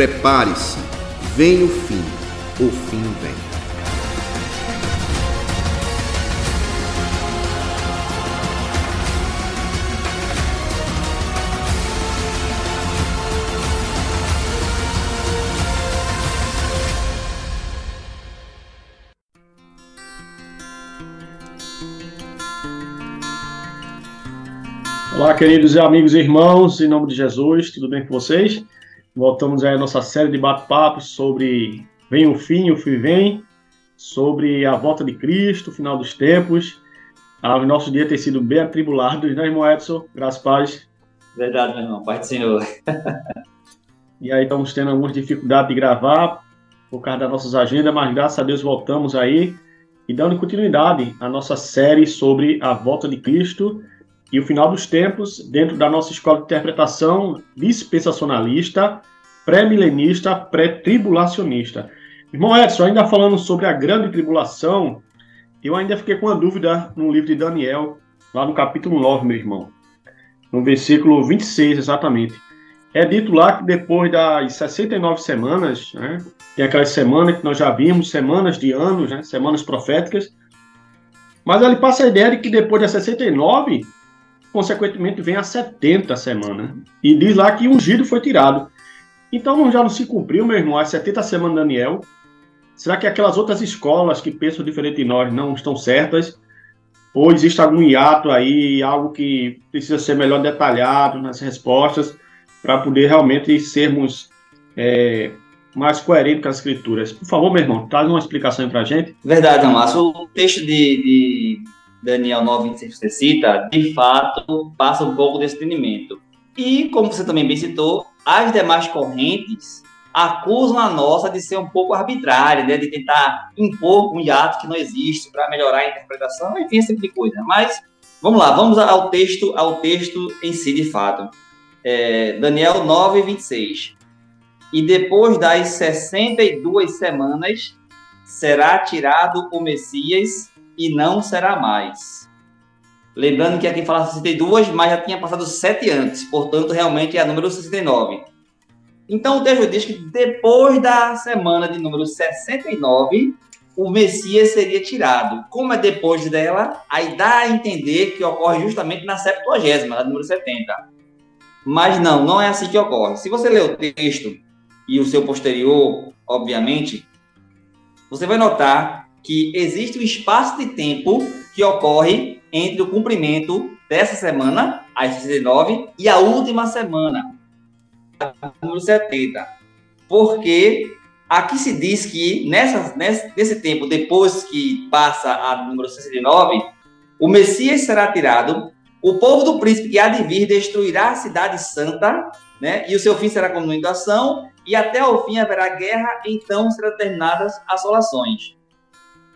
Prepare-se, vem o fim, o fim vem. Olá, queridos amigos e irmãos, em nome de Jesus, tudo bem com vocês? Voltamos aí à nossa série de bate-papos sobre Vem o Fim, o Fim Vem, sobre a volta de Cristo, o final dos tempos. Ah, o nosso dia tem sido bem atribulado, né, irmão Edson? Graças a paz. Verdade, meu irmão, Pai do Senhor. e aí estamos tendo algumas dificuldades de gravar por causa das nossas agendas, mas graças a Deus voltamos aí e dando continuidade à nossa série sobre a volta de Cristo e o final dos tempos dentro da nossa escola de interpretação dispensacionalista, pré-milenista, pré-tribulacionista. Irmão Edson, ainda falando sobre a grande tribulação, eu ainda fiquei com uma dúvida no livro de Daniel, lá no capítulo 9, meu irmão, no versículo 26 exatamente. É dito lá que depois das 69 semanas, né, tem aquelas semanas que nós já vimos, semanas de anos, né, semanas proféticas, mas ele passa a ideia de que depois das 69 consequentemente vem a 70 semanas. E diz lá que ungido foi tirado. Então já não se cumpriu, meu irmão, as 70 semanas de Daniel. Será que aquelas outras escolas que pensam diferente de nós não estão certas? Ou existe algum hiato aí, algo que precisa ser melhor detalhado nas respostas para poder realmente sermos é, mais coerentes com as escrituras? Por favor, meu irmão, traz uma explicação para a gente. Verdade, Márcio. O texto de, de Daniel 9, 26 você cita, de fato, passa um pouco desse entendimento. E, como você também bem citou, as demais correntes acusam a nossa de ser um pouco arbitrária, né? de tentar impor um hiato que não existe para melhorar a interpretação, enfim, esse tipo de coisa. Mas, vamos lá, vamos ao texto, ao texto em si, de fato. É, Daniel 9, 26. E depois das 62 semanas, será tirado o Messias e não será mais. Lembrando que aqui fala 62, mas já tinha passado 7 antes, portanto, realmente é a número 69. Então o texto diz que depois da semana de número 69, o Messias seria tirado. Como é depois dela, aí dá a entender que ocorre justamente na 70, na número 70. Mas não, não é assim que ocorre. Se você ler o texto e o seu posterior, obviamente, você vai notar que existe um espaço de tempo que ocorre entre o cumprimento dessa semana, a 69, e a última semana, a número 70. Porque aqui se diz que nessa, nesse, nesse tempo, depois que passa a número 69, o Messias será tirado, o povo do príncipe que há de vir destruirá a cidade santa, né? e o seu fim será como inundação, e até o fim haverá guerra, então serão terminadas assolações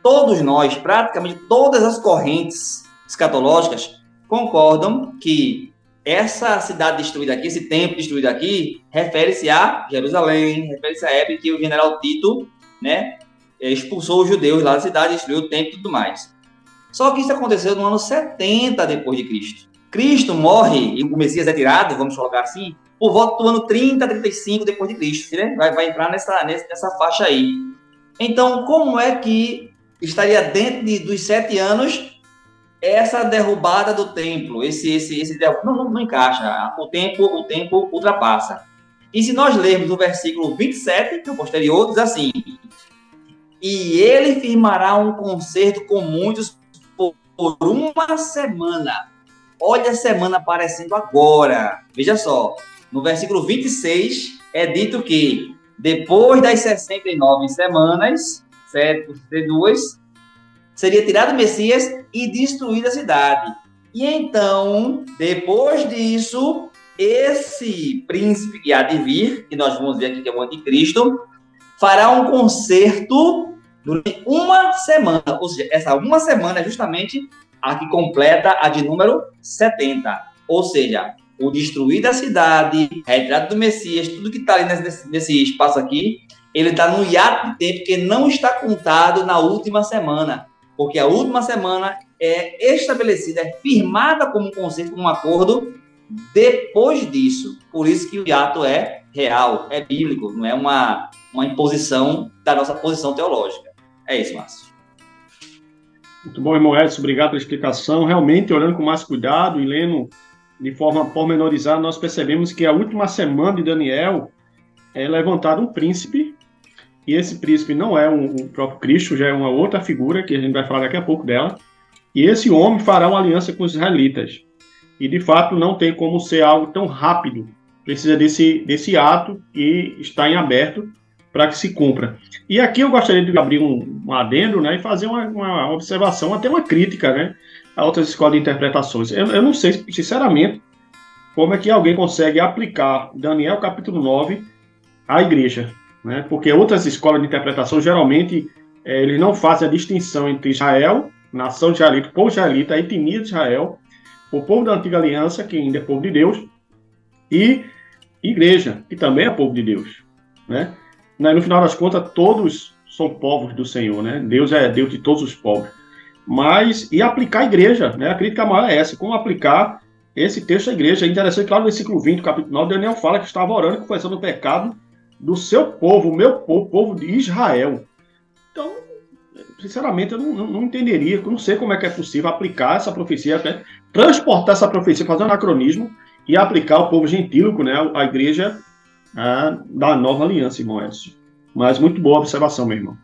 todos nós, praticamente todas as correntes escatológicas, concordam que essa cidade destruída aqui, esse templo destruído aqui, refere-se a Jerusalém, refere-se à época que o general Tito, né, expulsou os judeus lá da cidade, destruiu o templo e tudo mais. Só que isso aconteceu no ano 70 depois de Cristo. Cristo morre e o Messias é tirado, vamos colocar assim, por volta do ano 30, 35 depois de Cristo, né? Vai, vai entrar nessa, nessa faixa aí. Então, como é que estaria dentro de, dos sete anos essa derrubada do templo, esse esse esse não, não, não, encaixa. O tempo o tempo ultrapassa. E se nós lermos o versículo 27, que é o posterior, diz assim: E ele firmará um concerto com muitos por, por uma semana. Olha a semana aparecendo agora. Veja só, no versículo 26 é dito que depois das 69 semanas, 7 por 32, seria tirado o Messias e destruída a cidade. E então, depois disso, esse príncipe que há de vir, que nós vamos ver aqui que é o anticristo, fará um concerto durante uma semana. Ou seja, essa uma semana é justamente a que completa a de número 70. Ou seja, o destruir da cidade, retrato do Messias, tudo que está ali nesse, nesse espaço aqui, ele está no hiato de tempo que não está contado na última semana, porque a última semana é estabelecida, é firmada como um conceito, como um acordo depois disso. Por isso que o hiato é real, é bíblico, não é uma, uma imposição da nossa posição teológica. É isso, Márcio. Muito bom, irmão Edson, obrigado pela explicação. Realmente, olhando com mais cuidado e lendo de forma pormenorizada, nós percebemos que a última semana de Daniel é levantado um príncipe, e esse príncipe não é um, o próprio Cristo, já é uma outra figura, que a gente vai falar daqui a pouco dela, e esse homem fará uma aliança com os israelitas. E, de fato, não tem como ser algo tão rápido, precisa desse, desse ato que está em aberto para que se cumpra. E aqui eu gostaria de abrir um, um adendo né, e fazer uma, uma, observação, até uma crítica né, a outras escolas de interpretações. Eu, eu não sei, sinceramente, como é que alguém consegue aplicar Daniel capítulo 9 à igreja. Né? Porque outras escolas de interpretação, geralmente, é, eles não fazem a distinção entre Israel, nação de israelita, povo israelita, a etnia de Israel, o povo da antiga aliança, que ainda é povo de Deus, e igreja, que também é povo de Deus. Né? né, no final das contas, todos são povos do Senhor, né? Deus é Deus de todos os povos. Mas, e aplicar a igreja, né? A crítica maior é essa, como aplicar esse texto à igreja. É interessante, claro, no versículo 20, capítulo 9, Daniel fala que estava orando confessando o pecado do seu povo, o meu povo, o povo de Israel. Então, sinceramente, eu não, não, entenderia, não sei como é que é possível aplicar essa profecia, transportar essa profecia, fazer um anacronismo e aplicar ao povo gentílico, né, a igreja a, da nova aliança, irmão. Mas muito boa observação, meu irmão.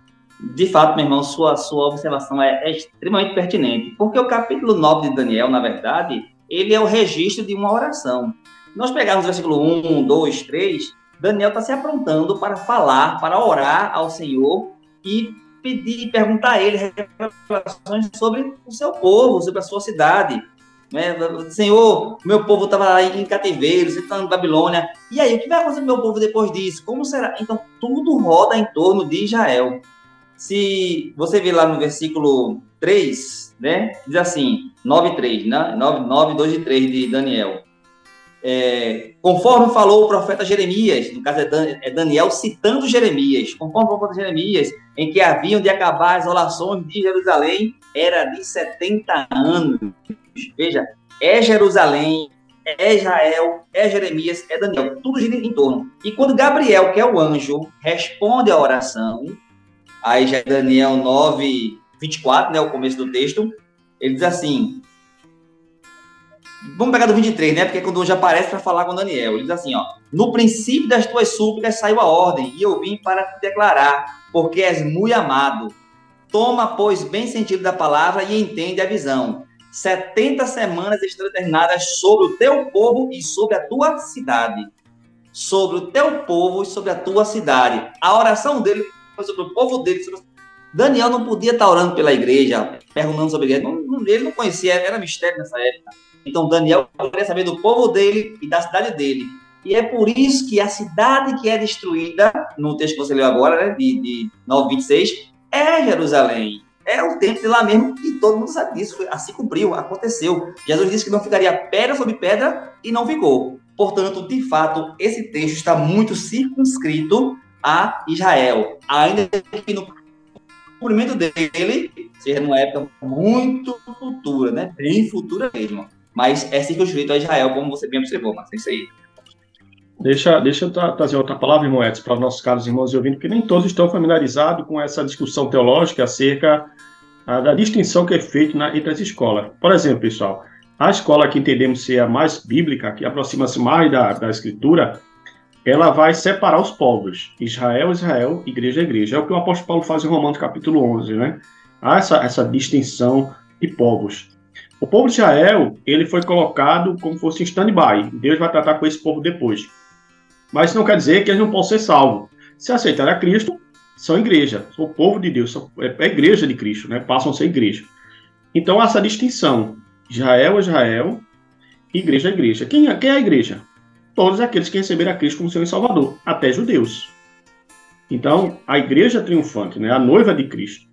De fato, meu irmão, sua, sua observação é, é extremamente pertinente, porque o capítulo 9 de Daniel, na verdade, ele é o registro de uma oração. Nós pegarmos o versículo 1, 2, 3, Daniel está se aprontando para falar, para orar ao Senhor e pedir, perguntar a ele revelações sobre o seu povo, sobre a sua cidade. Né? Senhor, meu povo estava em cativeiro, você está na Babilônia. E aí, o que vai acontecer com meu povo depois disso? Como será? Então, tudo roda em torno de Israel. Se você ver lá no versículo 3, né? Diz assim, 9, 3, né? 9, 9 2 e 3 de Daniel. É, conforme falou o profeta Jeremias, no caso é, é Daniel citando Jeremias, conforme o profeta Jeremias, em que haviam de acabar as olações de Jerusalém, era de 70 anos. Veja, é Jerusalém, é Israel, é Jeremias, é Daniel, tudo gira em torno. E quando Gabriel, que é o anjo, responde à oração, aí já é Daniel 9, 24, né, o começo do texto, ele diz assim, vamos pegar do 23, né, porque é quando hoje aparece para falar com Daniel, ele diz assim, ó, no princípio das tuas súplicas saiu a ordem, e eu vim para te declarar, porque és muito amado. Toma, pois, bem sentido da palavra e entende a visão 70 semanas estão sobre o teu povo e sobre a tua cidade. Sobre o teu povo e sobre a tua cidade. A oração dele foi sobre o povo dele. Sobre... Daniel não podia estar orando pela igreja, perguntando sobre a igreja. Ele não conhecia, era mistério nessa época. Então Daniel queria saber do povo dele e da cidade dele. E é por isso que a cidade que é destruída, no texto que você leu agora, né, de, de 9,26, é Jerusalém é o tempo de lá mesmo e todo mundo sabe disso. Assim cumpriu, aconteceu. Jesus disse que não ficaria pedra sobre pedra e não ficou. Portanto, de fato, esse texto está muito circunscrito a Israel. Ainda que no cumprimento dele seja numa época muito futura, né? Bem futura mesmo. Mas é circunscrito a Israel, como você bem observou, mas é isso aí. Deixa, deixa eu tra trazer outra palavra, irmão para os nossos caros irmãos e ouvintes, porque nem todos estão familiarizados com essa discussão teológica acerca ah, da distinção que é feita na, entre as escolas. Por exemplo, pessoal, a escola que entendemos ser a mais bíblica, que aproxima-se mais da, da Escritura, ela vai separar os povos, Israel, Israel, igreja, igreja. É o que o apóstolo Paulo faz em Romanos capítulo 11, né? Há essa, essa distinção de povos. O povo de Israel, ele foi colocado como fosse em stand-by. Deus vai tratar com esse povo depois. Mas isso não quer dizer que eles não possam ser salvos. Se aceitarem a Cristo, são igreja, são o povo de Deus, são, é a igreja de Cristo, né? passam a ser igreja. Então, essa distinção, Israel é Israel, igreja é igreja. Quem é, quem é a igreja? Todos aqueles que receberam a Cristo como Senhor e Salvador, até judeus. Então, a igreja triunfante, né? a noiva de Cristo.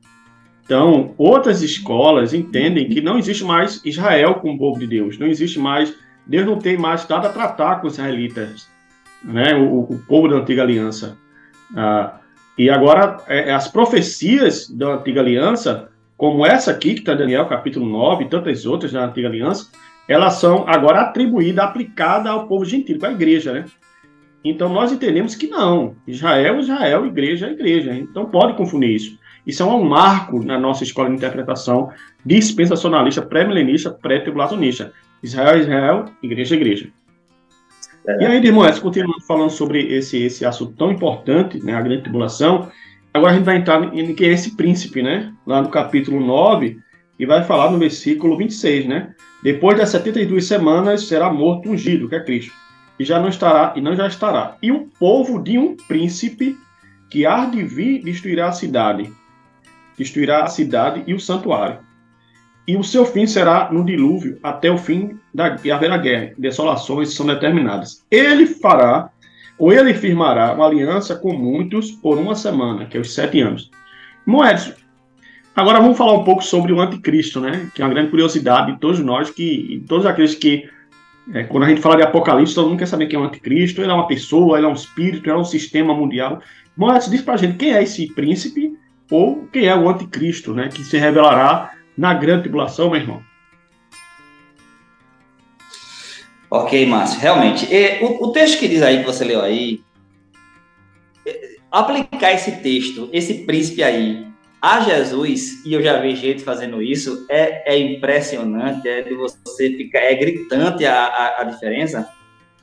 Então, outras escolas entendem que não existe mais Israel como povo de Deus, não existe mais, Deus não tem mais nada a tratar com os israelitas né, o, o povo da antiga aliança. Ah, e agora, é, é, as profecias da antiga aliança, como essa aqui, que está em Daniel capítulo 9, e tantas outras da antiga aliança, elas são agora atribuídas, aplicadas ao povo gentil, à igreja, né? Então nós entendemos que não. Israel, Israel, igreja, igreja. Então pode confundir isso. Isso é um marco na nossa escola de interpretação dispensacionalista, pré-milenista, pré-tribulacionista. Israel, Israel, igreja, igreja. É. E aí, irmãos, continuando falando sobre esse, esse assunto tão importante, né, a grande tribulação, agora a gente vai entrar em que é esse príncipe, né? Lá no capítulo 9, e vai falar no versículo 26, né? Depois das 72 semanas será morto ungido, que é Cristo e já não estará, e não já estará. E o povo de um príncipe que há de vir destruirá a cidade, destruirá a cidade e o santuário. E o seu fim será no dilúvio, até o fim da haverá guerra. Desolações são determinadas. Ele fará, ou ele firmará uma aliança com muitos por uma semana, que é os sete anos. Moedas. Agora vamos falar um pouco sobre o anticristo, né? Que é uma grande curiosidade de todos nós, que todos aqueles que é, quando a gente fala de Apocalipse, todo mundo quer saber quem é o anticristo. Ele é uma pessoa, ele é um espírito, ele é um sistema mundial. Mas diz pra gente quem é esse príncipe ou quem é o anticristo, né? Que se revelará na grande tribulação, meu irmão. Ok, Márcio, realmente. o, o, texto que diz aí, que você leu aí, é, aplicar esse texto, esse príncipe aí, a Jesus, e eu já vi gente fazendo isso, é, é impressionante, é de você ficar, é gritante a, a, a diferença.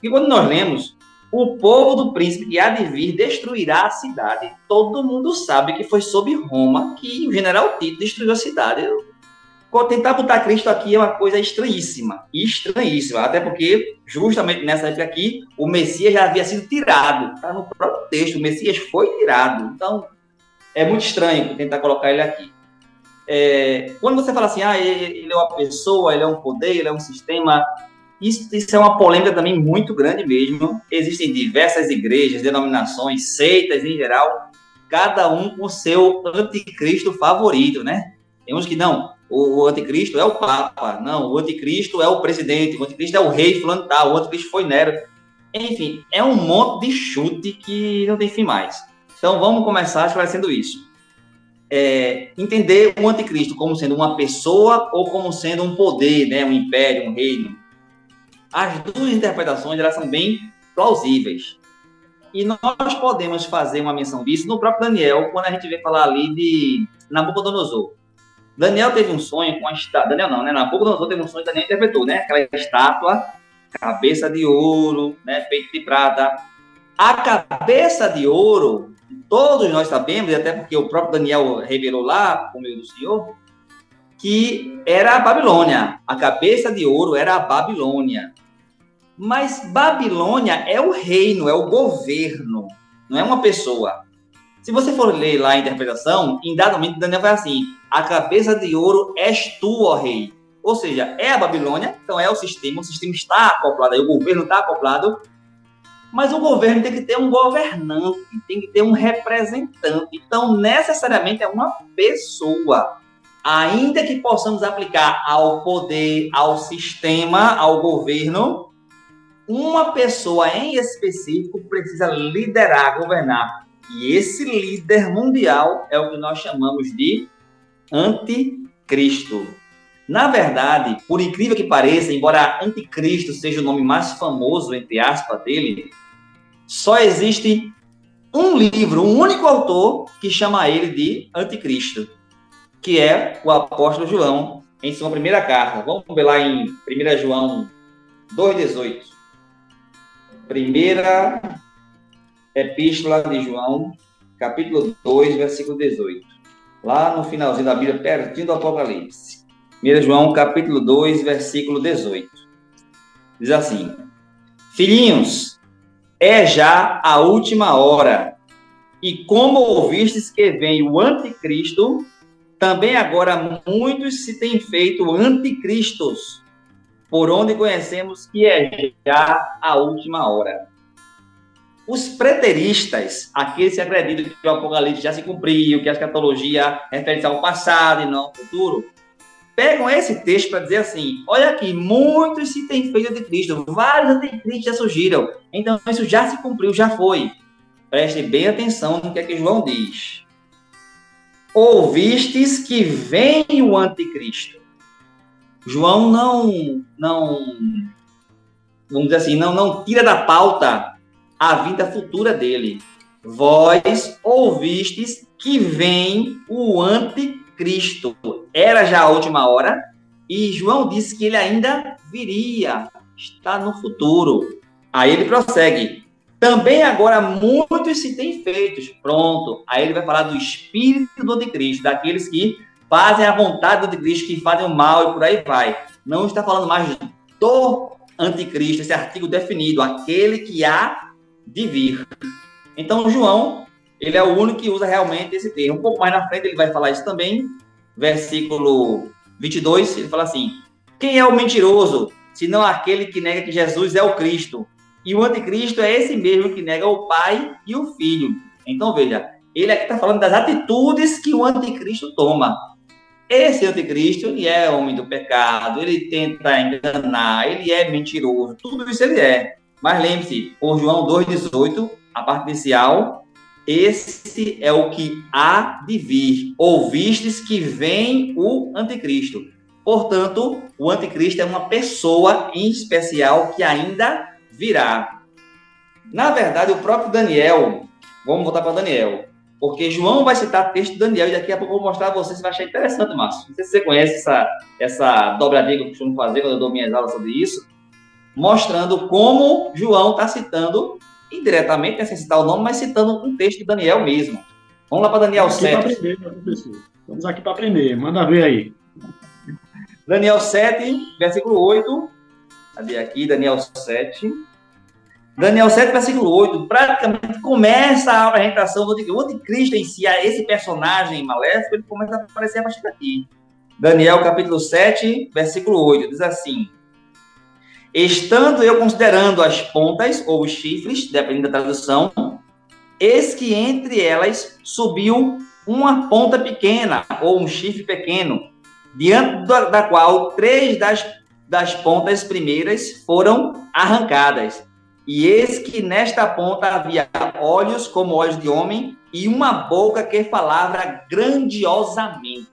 E quando nós lemos, o povo do príncipe que há de vir destruirá a cidade. Todo mundo sabe que foi sob Roma que o general Tito destruiu a cidade. Tentar botar Cristo aqui é uma coisa estranhíssima, estranhíssima, até porque justamente nessa época aqui o Messias já havia sido tirado, está no próprio texto, o Messias foi tirado. Então é muito estranho tentar colocar ele aqui. É, quando você fala assim, ah, ele, ele, é uma pessoa, ele é um poder, ele é um sistema, isso, isso, é uma polêmica também muito grande mesmo. Existem diversas igrejas, denominações, seitas em geral, cada um com seu anticristo favorito, né? Tem uns que não, o, anticristo é o Papa, não, o anticristo é o presidente, o anticristo é o rei fulano tal, o anticristo foi Nero. Enfim, é um monte de chute que não tem fim mais. Então, vamos começar esclarecendo isso. É, entender o anticristo como sendo uma pessoa ou como sendo um poder, né, um império, um reino. As duas interpretações elas são bem plausíveis. E nós podemos fazer uma menção disso no próprio Daniel, quando a gente vê falar ali de Nabucodonosor. Daniel teve um sonho com a estátua. Daniel não, né? Nabucodonosor teve um sonho, Daniel interpretou, né? Aquela estátua, cabeça de ouro, né? Peito de prata. A cabeça de ouro todos nós sabemos, e até porque o próprio Daniel revelou lá, por meio do Senhor, que era a Babilônia. A cabeça de ouro era a Babilônia. Mas Babilônia é o reino, é o governo, não é uma pessoa. Se você for ler lá a interpretação, em dado momento Daniel vai assim: a cabeça de ouro és tu, ó rei. Ou seja, é a Babilônia, então é o sistema, o sistema está acoplado, aí o governo está acoplado mas o governo tem que ter um governante, tem que ter um representante. Então, necessariamente é uma pessoa. Ainda que possamos aplicar ao poder, ao sistema, ao governo, uma pessoa em específico precisa liderar, governar. E esse líder mundial é o que nós chamamos de anticristo. Na verdade, por incrível que pareça, embora anticristo seja o nome mais famoso, entre aspas, dele, só existe um livro, um único autor que chama ele de Anticristo, que é o apóstolo João, em sua primeira carta. Vamos ver lá em 1 João 2,18. Primeira epístola de João, capítulo 2, versículo 18. Lá no finalzinho da Bíblia, pertinho do Apocalipse. 1 João, capítulo 2, versículo 18. Diz assim: Filhinhos, é já a última hora. E como ouvistes que vem o anticristo, também agora muitos se têm feito anticristos, por onde conhecemos que é já a última hora. Os preteristas, aqueles que acreditam que o Apocalipse já se cumpriu, que a escatologia refere ao passado e não ao futuro, pegam esse texto para dizer assim: olha aqui, muitos se têm feito de Cristo, vários anticristos já surgiram, então isso já se cumpriu, já foi. Preste bem atenção no que é que João diz. Ouvistes que vem o anticristo. João não, não, vamos dizer assim, não, não tira da pauta a vinda futura dele. Vós ouvistes que vem o anticristo. Era já a última hora, e João disse que ele ainda viria, está no futuro. Aí ele prossegue. Também agora muitos se têm feitos. Pronto. Aí ele vai falar do espírito do anticristo, daqueles que fazem a vontade do anticristo, que fazem o mal e por aí vai. Não está falando mais do anticristo, esse artigo definido, aquele que há de vir. Então, João, ele é o único que usa realmente esse termo. Um pouco mais na frente ele vai falar isso também, versículo 22, ele fala assim: Quem é o mentiroso, senão aquele que nega que Jesus é o Cristo? E o anticristo é esse mesmo que nega o Pai e o Filho. Então, veja, ele aqui está falando das atitudes que o anticristo toma. Esse anticristo, ele é homem do pecado, ele tenta enganar, ele é mentiroso, tudo isso ele é. Mas lembre-se, por João 2,18, a parte inicial, esse é o que há de vir. Ouvistes que vem o anticristo. Portanto, o anticristo é uma pessoa em especial que ainda virá. Na verdade, o próprio Daniel, vamos voltar para Daniel, porque João vai citar texto de Daniel e daqui a pouco eu vou mostrar a você, você vai achar interessante, Márcio. Não sei se você conhece essa, essa dobradinha que eu costumo fazer quando eu dou minhas aulas sobre isso, mostrando como João está citando, indiretamente, né, sem citar o nome, mas citando um texto de Daniel mesmo. Vamos lá para Daniel Vamos 7. Aprender, professor. Vamos aqui para aprender, manda ver aí. Daniel 7, versículo 8. Cadê aqui? Daniel 7. Daniel 7, versículo 8, praticamente começa a apresentação do anticristo em si, esse personagem maléfico, ele começa a aparecer a partir daqui. Daniel capítulo 7, versículo 8, diz assim: Estando eu considerando as pontas ou os chifres, dependendo da tradução, eis que entre elas subiu uma ponta pequena ou um chifre pequeno, diante da, da qual três das, das pontas primeiras foram arrancadas e eis que nesta ponta havia olhos como olhos de homem e uma boca que falava grandiosamente.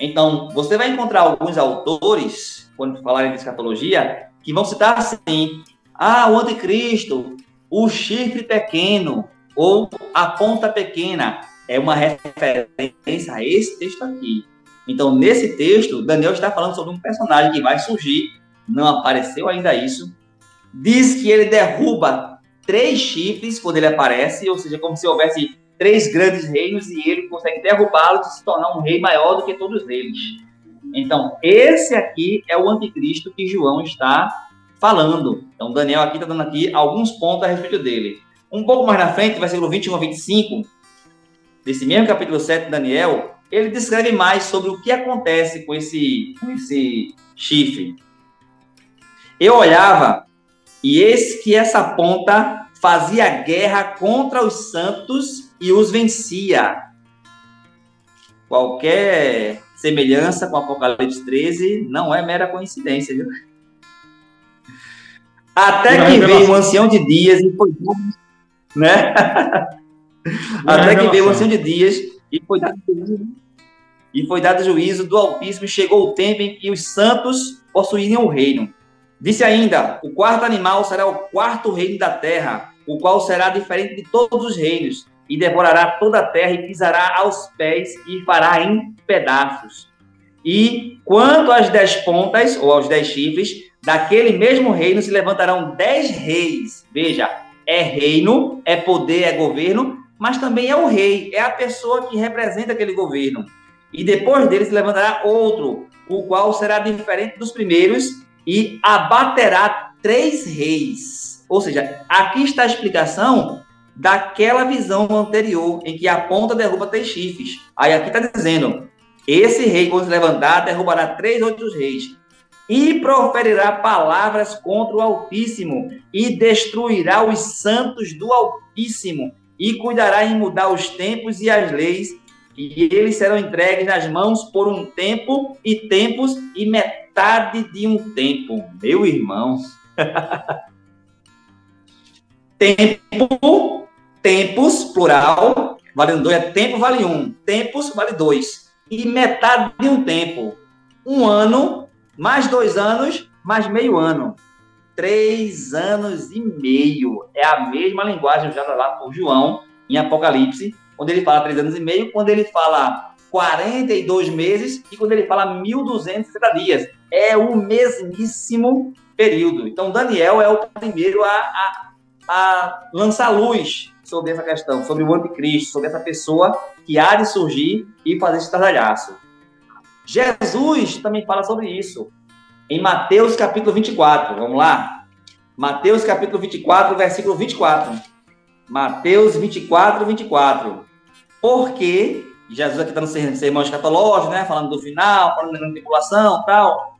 Então, você vai encontrar alguns autores, quando falarem de escatologia, que vão citar assim: ah, o anticristo, o chifre pequeno, ou a ponta pequena. É uma referência a esse texto aqui. Então, nesse texto, Daniel está falando sobre um personagem que vai surgir, não apareceu ainda isso, diz que ele derruba três chifres quando ele aparece, ou seja, como se houvesse três grandes reinos e ele consegue derrubá-los e se tornar um rei maior do que todos eles. Então, esse aqui é o anticristo que João está falando. Então, Daniel aqui está dando aqui alguns pontos a respeito dele. Um pouco mais na frente, versículo 21 a 25, desse mesmo capítulo 7 de Daniel, ele descreve mais sobre o que acontece com esse, com esse chifre. Eu olhava e eis que essa ponta fazia guerra contra os santos e os vencia. Qualquer semelhança com Apocalipse 13 não é mera coincidência, viu? Até que veio o ancião de dias e foi né? Até que veio o ancião de dias e foi dado e foi dado juízo do Altíssimo e chegou o tempo em que os santos possuíam o reino. Disse ainda: O quarto animal será o quarto reino da terra, o qual será diferente de todos os reinos, e devorará toda a terra e pisará aos pés e fará em pedaços. E quanto às dez pontas, ou aos dez chifres, daquele mesmo reino se levantarão dez reis. Veja, é reino, é poder, é governo, mas também é o rei, é a pessoa que representa aquele governo. E depois dele se levantará outro, o qual será diferente dos primeiros, e abaterá três reis. Ou seja, aqui está a explicação daquela visão anterior, em que a ponta derruba três chifres. Aí aqui está dizendo: esse rei, quando se levantar, derrubará três outros reis. E proferirá palavras contra o Altíssimo, e destruirá os santos do Altíssimo, e cuidará em mudar os tempos e as leis, e eles serão entregues nas mãos por um tempo e tempos e metade de um tempo. Meu irmão. tempo, tempos, plural, valendo dois, é tempo vale um, tempos vale dois. E metade de um tempo. Um ano, mais dois anos, mais meio ano. três anos e meio. É a mesma linguagem usada lá por João em Apocalipse, quando ele fala três anos e meio, quando ele fala 42 meses e quando ele fala 1.260 dias. É o mesmíssimo período. Então, Daniel é o primeiro a, a, a lançar luz sobre essa questão, sobre o anticristo, sobre essa pessoa que há de surgir e fazer esse estardalhaço. Jesus também fala sobre isso. Em Mateus capítulo 24, vamos lá? Mateus capítulo 24, versículo 24. Mateus 24, 24. Porque, Jesus aqui está no sermão escatológico, né? Falando do final, falando da tribulação tal.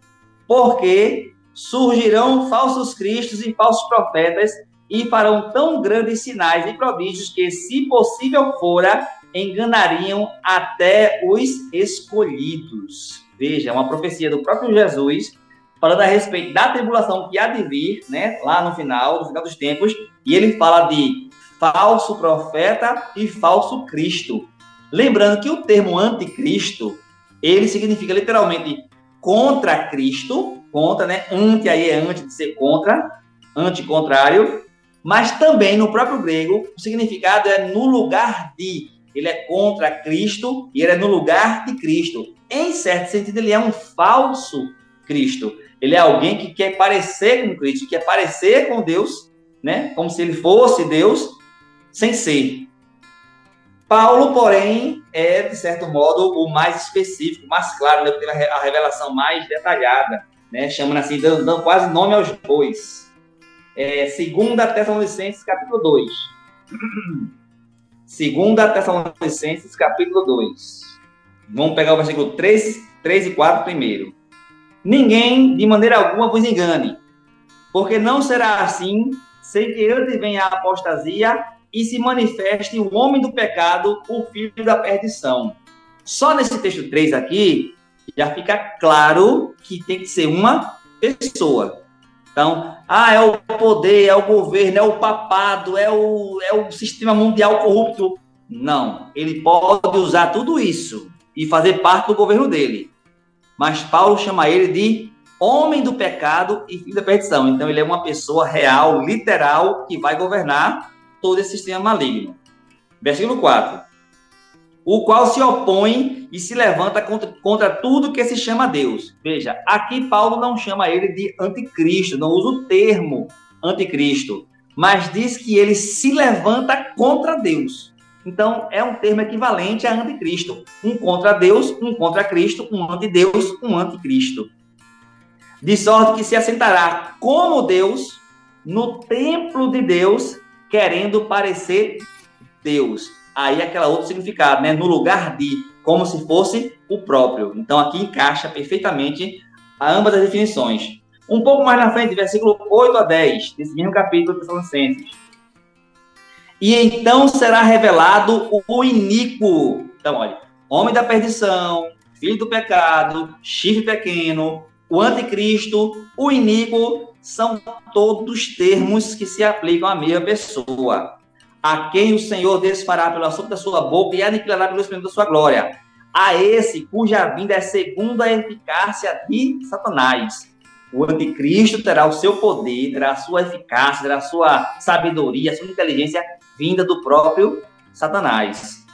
Porque surgirão falsos cristos e falsos profetas e farão tão grandes sinais e prodígios que, se possível fora, enganariam até os escolhidos. Veja, é uma profecia do próprio Jesus falando a respeito da tribulação que há de vir, né, lá no final, no final dos tempos, e ele fala de falso profeta e falso Cristo. Lembrando que o termo anticristo, ele significa literalmente contra Cristo, contra, né, anti aí é antes de ser contra, anti-contrário, mas também no próprio grego, o significado é no lugar de. Ele é contra Cristo e ele é no lugar de Cristo. Em certo sentido, ele é um falso Cristo. Ele é alguém que quer parecer com Cristo, quer parecer com Deus, né? Como se ele fosse Deus, sem ser. Paulo, porém, é, de certo modo, o mais específico, mais claro, né? teve a revelação mais detalhada, né? chamando assim, dando, dando quase nome aos bois. É, segunda Tessalonicenses, capítulo 2. Segunda Tessalonicenses, capítulo 2. Vamos pegar o versículo 3, 3 e 4 primeiro. Ninguém, de maneira alguma, vos engane, porque não será assim, sem que antes venha a apostasia e se manifeste o homem do pecado, o filho da perdição. Só nesse texto 3 aqui, já fica claro que tem que ser uma pessoa. Então, ah, é o poder, é o governo, é o papado, é o, é o sistema mundial corrupto. Não, ele pode usar tudo isso e fazer parte do governo dele. Mas Paulo chama ele de homem do pecado e filho da perdição. Então, ele é uma pessoa real, literal, que vai governar todo esse sistema maligno. Versículo 4 o qual se opõe e se levanta contra, contra tudo que se chama Deus. Veja, aqui Paulo não chama ele de anticristo, não usa o termo anticristo, mas diz que ele se levanta contra Deus. Então, é um termo equivalente a anticristo. Um contra Deus, um contra Cristo, um anti-Deus, um anticristo. De sorte que se assentará como Deus no templo de Deus, querendo parecer Deus aí aquela outro significado, né? No lugar de, como se fosse o próprio. Então aqui encaixa perfeitamente ambas as definições. Um pouco mais na frente, versículo 8 a 10, desse mesmo capítulo de Tessalonicenses. E então será revelado o iníquo. Então, olha, homem da perdição, filho do pecado, chifre pequeno, o anticristo, o iníquo, são todos termos que se aplicam à mesma pessoa a quem o Senhor desfará pelo assunto da sua boca e aniquilará pelo esplendor da sua glória. A esse cuja vinda é segundo a eficácia de Satanás. O anticristo terá o seu poder, terá a sua eficácia, terá a sua sabedoria, a sua inteligência vinda do próprio Satanás.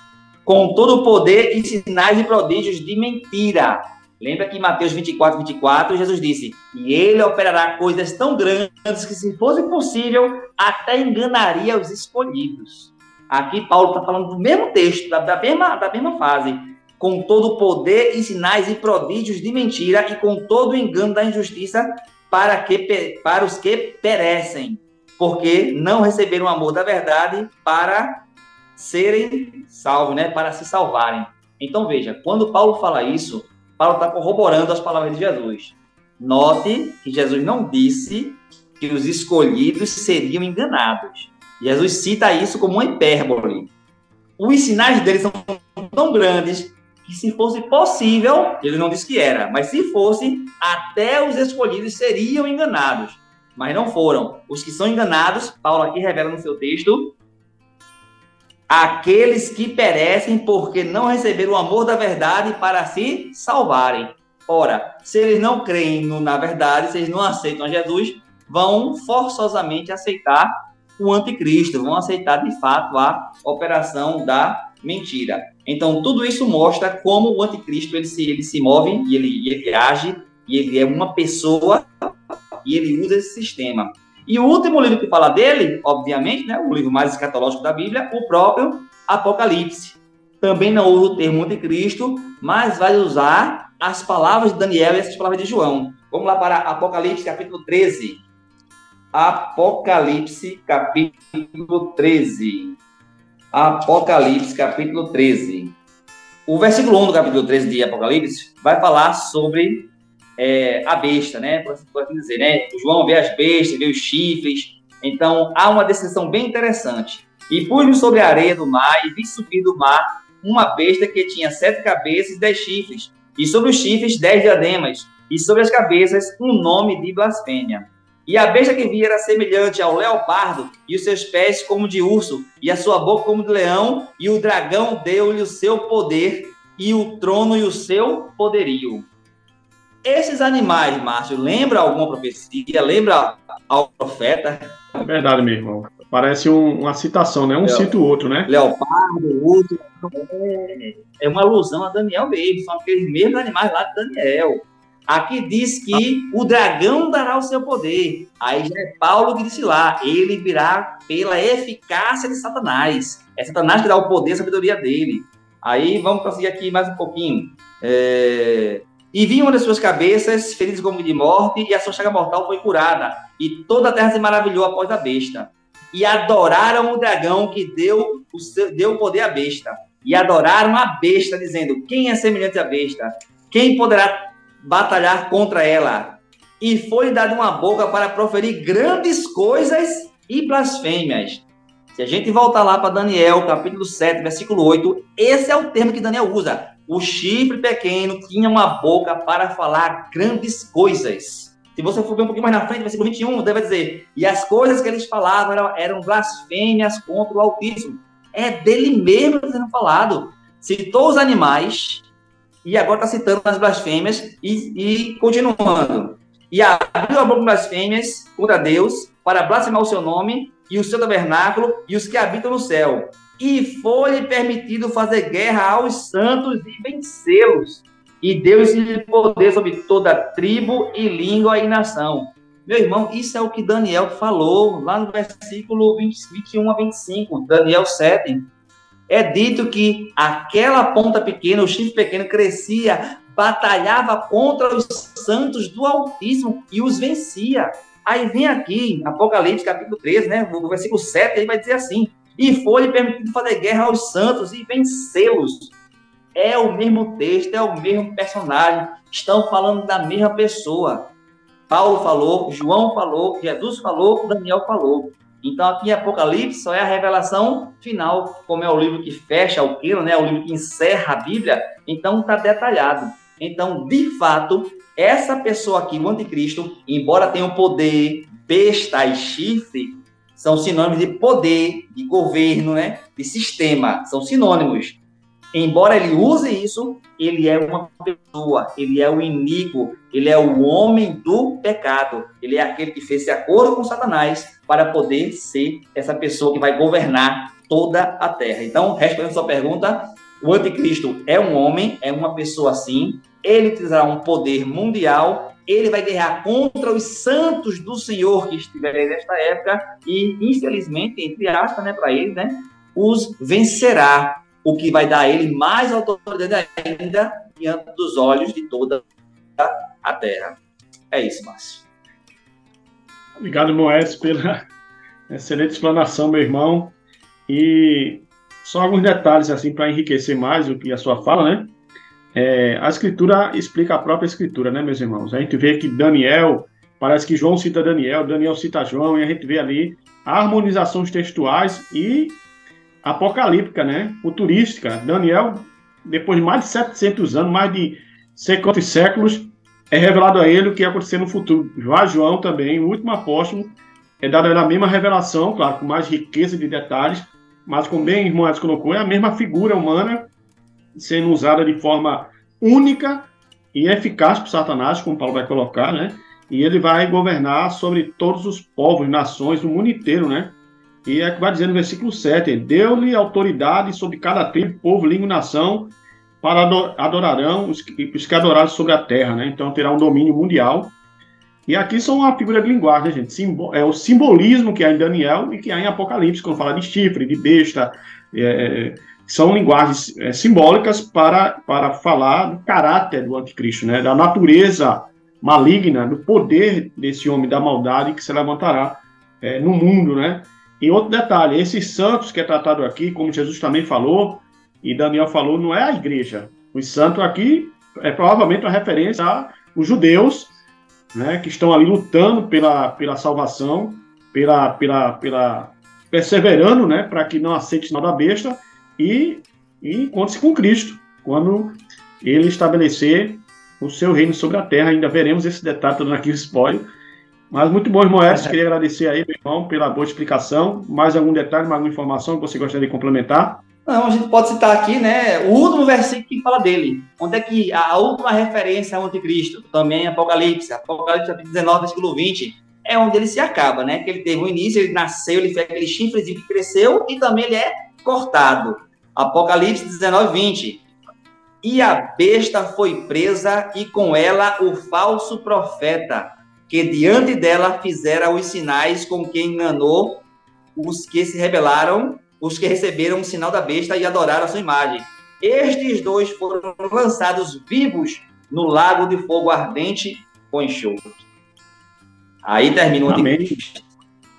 Com todo o poder e sinais e prodígios de mentira, Lembra que em Mateus 24, 24, Jesus disse: E ele operará coisas tão grandes que, se fosse possível, até enganaria os escolhidos. Aqui, Paulo está falando do mesmo texto, da, da, mesma, da mesma fase. Com todo o poder e sinais e prodígios de mentira e com todo o engano da injustiça para, que, para os que perecem, porque não receberam o amor da verdade para serem salvos, né? para se salvarem. Então, veja, quando Paulo fala isso, Paulo está corroborando as palavras de Jesus. Note que Jesus não disse que os escolhidos seriam enganados. Jesus cita isso como uma hipérbole. Os sinais dele são tão grandes que, se fosse possível, ele não disse que era, mas se fosse, até os escolhidos seriam enganados. Mas não foram. Os que são enganados, Paulo aqui revela no seu texto, aqueles que perecem porque não receberam o amor da verdade para se salvarem. Ora, se eles não creem no, na verdade, se eles não aceitam Jesus, vão forçosamente aceitar o anticristo, vão aceitar de fato a operação da mentira. Então, tudo isso mostra como o anticristo ele se, ele se move e ele, ele age, e ele é uma pessoa e ele usa esse sistema. E o último livro que fala dele, obviamente, né, o livro mais escatológico da Bíblia, o próprio Apocalipse. Também não usa o termo anticristo, mas vai usar as palavras de Daniel e essas palavras de João. Vamos lá para Apocalipse, capítulo 13. Apocalipse, capítulo 13. Apocalipse, capítulo 13. O versículo 1 do capítulo 13 de Apocalipse vai falar sobre é, a besta, né? Por assim dizer, né? O João vê as bestas, vê os chifres. Então, há uma descrição bem interessante. E pus-me sobre a areia do mar e vi subir do mar uma besta que tinha sete cabeças e dez chifres, e sobre os chifres dez diademas, e sobre as cabeças um nome de blasfêmia. E a besta que vi era semelhante ao leopardo, e os seus pés como de urso, e a sua boca como de leão, e o dragão deu-lhe o seu poder, e o trono e o seu poderio. Esses animais, Márcio, lembra alguma profecia? Lembra ao profeta? É verdade, meu irmão. Parece um, uma citação, né? Um Leo, cita o outro, né? Leopardo, outro. É, é uma alusão a Daniel mesmo. São aqueles mesmos animais lá de Daniel. Aqui diz que o dragão dará o seu poder. Aí já é Paulo que disse lá, ele virá pela eficácia de Satanás. É Satanás que dá o poder, a sabedoria dele. Aí vamos prosseguir aqui mais um pouquinho. É... E vi uma das suas cabeças feridas como de morte, e a sua chaga mortal foi curada. E toda a terra se maravilhou após a besta. E adoraram o dragão que deu o, seu, deu poder à besta. E adoraram a besta, dizendo: Quem é semelhante à besta? Quem poderá batalhar contra ela. E foi dado uma boca para proferir grandes coisas e blasfêmias. Se a gente voltar lá para Daniel, capítulo 7, versículo 8, esse é o termo que Daniel usa. O chifre pequeno tinha uma boca para falar grandes coisas. Se você for ver um pouquinho mais na frente, versículo 21, deve dizer: E as coisas que eles falavam eram, eram blasfêmias contra o Altíssimo. É dele mesmo sendo falado. Citou os animais, e agora está citando as blasfêmias e, e continuando. E abriu a boca blasfêmias contra Deus para blasfemar o seu nome e o seu tabernáculo e os que habitam no céu. E foi-lhe permitido fazer guerra aos santos e vencê-los. E Deus-lhe poder sobre toda tribo e língua e nação. Meu irmão, isso é o que Daniel falou lá no versículo 20, 21 a 25, Daniel 7 é dito que aquela ponta pequena, o chifre pequeno, crescia, batalhava contra os santos do Altíssimo e os vencia. Aí vem aqui, Apocalipse capítulo 13, né, no versículo 7, ele vai dizer assim: E foi-lhe permitido fazer guerra aos santos e vencê-los. É o mesmo texto, é o mesmo personagem, estão falando da mesma pessoa. Paulo falou, João falou, Jesus falou, Daniel falou. Então, aqui Apocalipse só é a revelação final, como é o livro que fecha o quilo, né? O livro que encerra a Bíblia. Então, está detalhado. Então, de fato, essa pessoa aqui, o anticristo, embora tenha o poder, besta e chifre, são sinônimos de poder, de governo, né? De sistema, são sinônimos. Embora ele use isso, ele é uma pessoa, ele é o iníquo, ele é o homem do pecado, ele é aquele que fez esse acordo com Satanás para poder ser essa pessoa que vai governar toda a terra. Então, respondendo a sua pergunta, o anticristo é um homem, é uma pessoa assim, ele utilizará um poder mundial, ele vai guerrear contra os santos do Senhor que estiverem nesta época e, infelizmente, entre aspas, né, para ele, né, os vencerá o que vai dar a ele mais autoridade ainda diante dos olhos de toda a terra. É isso, Márcio. Obrigado, Moés, pela excelente explanação, meu irmão. E só alguns detalhes assim para enriquecer mais o que a sua fala, né? É, a escritura explica a própria escritura, né, meus irmãos? A gente vê que Daniel, parece que João cita Daniel, Daniel cita João, e a gente vê ali harmonizações textuais e apocalíptica, né? Futurística. Daniel, depois de mais de 700 anos, mais de 50 séculos, é revelado a ele o que ia acontecer no futuro. Já João também, o último apóstolo, é dado a mesma revelação, claro, com mais riqueza de detalhes, mas como bem irmão colocou, é a mesma figura humana sendo usada de forma única e eficaz por Satanás, como Paulo vai colocar, né? e ele vai governar sobre todos os povos, nações do mundo inteiro, né? E é que vai dizer no versículo 7, deu-lhe autoridade sobre cada tribo, povo, língua e nação, para adorarão os que, os que adoraram sobre a terra, né? Então terá um domínio mundial. E aqui são uma figura de linguagem, né, gente? Simbo é o simbolismo que há em Daniel e que há em Apocalipse, quando fala de chifre, de besta. É, são linguagens é, simbólicas para, para falar do caráter do anticristo, né? Da natureza maligna, do poder desse homem da maldade que se levantará é, no mundo, né? E outro detalhe, esses santos que é tratado aqui, como Jesus também falou, e Daniel falou, não é a igreja. Os santos aqui é provavelmente uma referência aos judeus, né, que estão ali lutando pela, pela salvação, pela, pela, pela perseverando, né, para que não aceite sinal da besta e, e encontre-se com Cristo, quando ele estabelecer o seu reino sobre a terra. Ainda veremos esse detalhe, todo o spoiler, mas muito bom, irmão Edson. Queria agradecer aí, meu irmão, pela boa explicação. Mais algum detalhe, mais alguma informação que você gostaria de complementar? Não, a gente pode citar aqui, né, o último versículo que fala dele. Onde é que a última referência ao anticristo, também em Apocalipse, Apocalipse 19, versículo 20, é onde ele se acaba, né? Que ele teve um início, ele nasceu, ele fez aquele chifrezinho que cresceu e também ele é cortado. Apocalipse 19, 20. E a besta foi presa e com ela o falso profeta que diante dela fizera os sinais com que enganou os que se rebelaram, os que receberam o sinal da besta e adoraram a sua imagem. Estes dois foram lançados vivos no lago de fogo ardente com enxofre. Aí termina o Amém.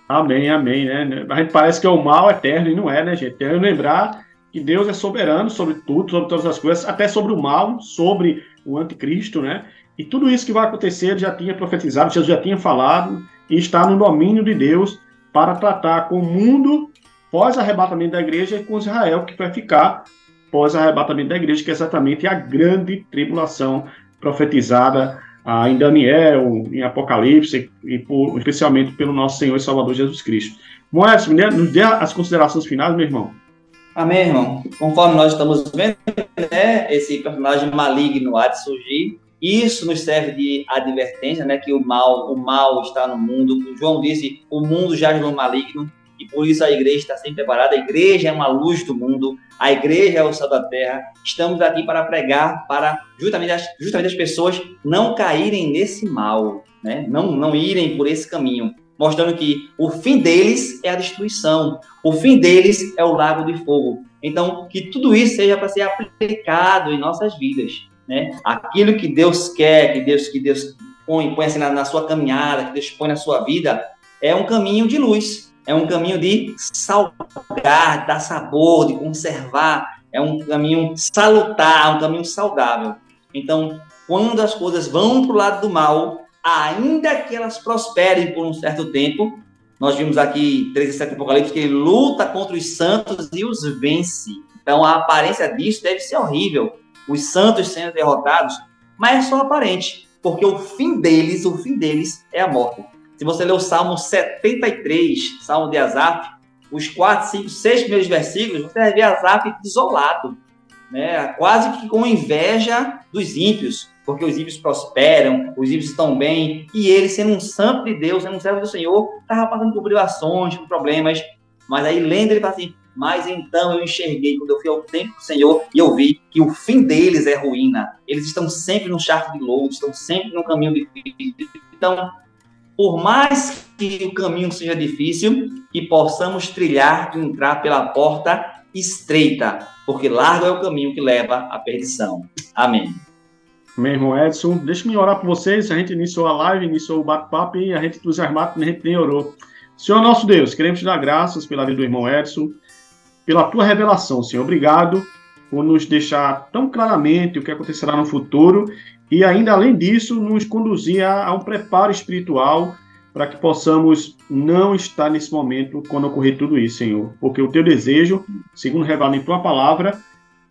Amém, amém, né? A gente parece que é o mal eterno e não é, né, gente? Tem que lembrar que Deus é soberano sobre tudo, sobre todas as coisas, até sobre o mal, sobre o anticristo, né? E tudo isso que vai acontecer, ele já tinha profetizado, Jesus já tinha falado, e está no domínio de Deus para tratar com o mundo pós-arrebatamento da igreja e com Israel, que vai ficar pós-arrebatamento da igreja, que é exatamente a grande tribulação profetizada ah, em Daniel, em Apocalipse, e por, especialmente pelo nosso Senhor e Salvador Jesus Cristo. Moés, nos dê as considerações finais, meu irmão. Amém, irmão. Conforme nós estamos vendo, né, esse personagem maligno há de surgir, isso nos serve de advertência, né, que o mal, o mal está no mundo. O João disse: "O mundo jaz no maligno", e por isso a igreja está sempre preparada. A igreja é uma luz do mundo, a igreja é o céu da terra. Estamos aqui para pregar, para justamente as, justamente as pessoas não caírem nesse mal, né? Não não irem por esse caminho, mostrando que o fim deles é a destruição, o fim deles é o lago de fogo. Então, que tudo isso seja para ser aplicado em nossas vidas né? Aquilo que Deus quer, que Deus que Deus põe, põe assim na, na sua caminhada, que Deus põe na sua vida, é um caminho de luz, é um caminho de salgar, dar sabor, de conservar, é um caminho salutar, um caminho saudável. Então, quando as coisas vão para o lado do mal, ainda que elas prosperem por um certo tempo, nós vimos aqui 37 Apocalipse que ele luta contra os santos e os vence. Então, a aparência disso deve ser horrível os santos sendo derrotados, mas é só aparente, porque o fim deles, o fim deles é a morte. Se você ler o Salmo 73, Salmo de Asaf, os quatro, cinco, seis primeiros versículos, você vai ver Asaf desolado, né? quase que com inveja dos ímpios, porque os ímpios prosperam, os ímpios estão bem, e ele, sendo um santo de Deus, sendo um servo do Senhor, estava passando por privações, por problemas, mas aí lendo ele fala assim, mas então eu enxerguei, quando eu fui ao templo do Senhor, e eu vi que o fim deles é ruína. Eles estão sempre no charco de lodo, estão sempre no caminho difícil. Então, por mais que o caminho seja difícil, que possamos trilhar e entrar pela porta estreita, porque largo é o caminho que leva à perdição. Amém. Meu irmão Edson, deixa-me orar por vocês. A gente iniciou a live, iniciou o bate-papo e a gente entusiasmado, a gente nem orou. Senhor nosso Deus, queremos te dar graças pela vida do irmão Edson, pela tua revelação, Senhor. Obrigado por nos deixar tão claramente o que acontecerá no futuro e ainda além disso nos conduzir a, a um preparo espiritual para que possamos não estar nesse momento quando ocorrer tudo isso, Senhor. Porque o teu desejo, segundo revela em tua palavra,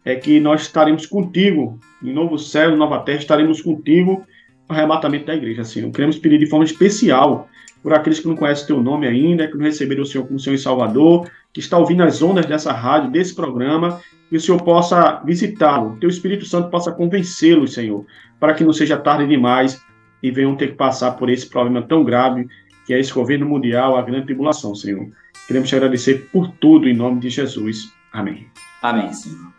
é que nós estaremos contigo em novo céu, nova terra, estaremos contigo no arrebatamento da igreja, Senhor. Queremos pedir de forma especial por aqueles que não conhecem teu nome ainda, que não receberam o Senhor como Senhor e Salvador, que está ouvindo as ondas dessa rádio, desse programa, que o Senhor possa visitá-lo, teu Espírito Santo possa convencê-lo, Senhor, para que não seja tarde demais e venham ter que passar por esse problema tão grave que é esse governo mundial, a grande tribulação, Senhor. Queremos te agradecer por tudo em nome de Jesus. Amém. Amém, Senhor.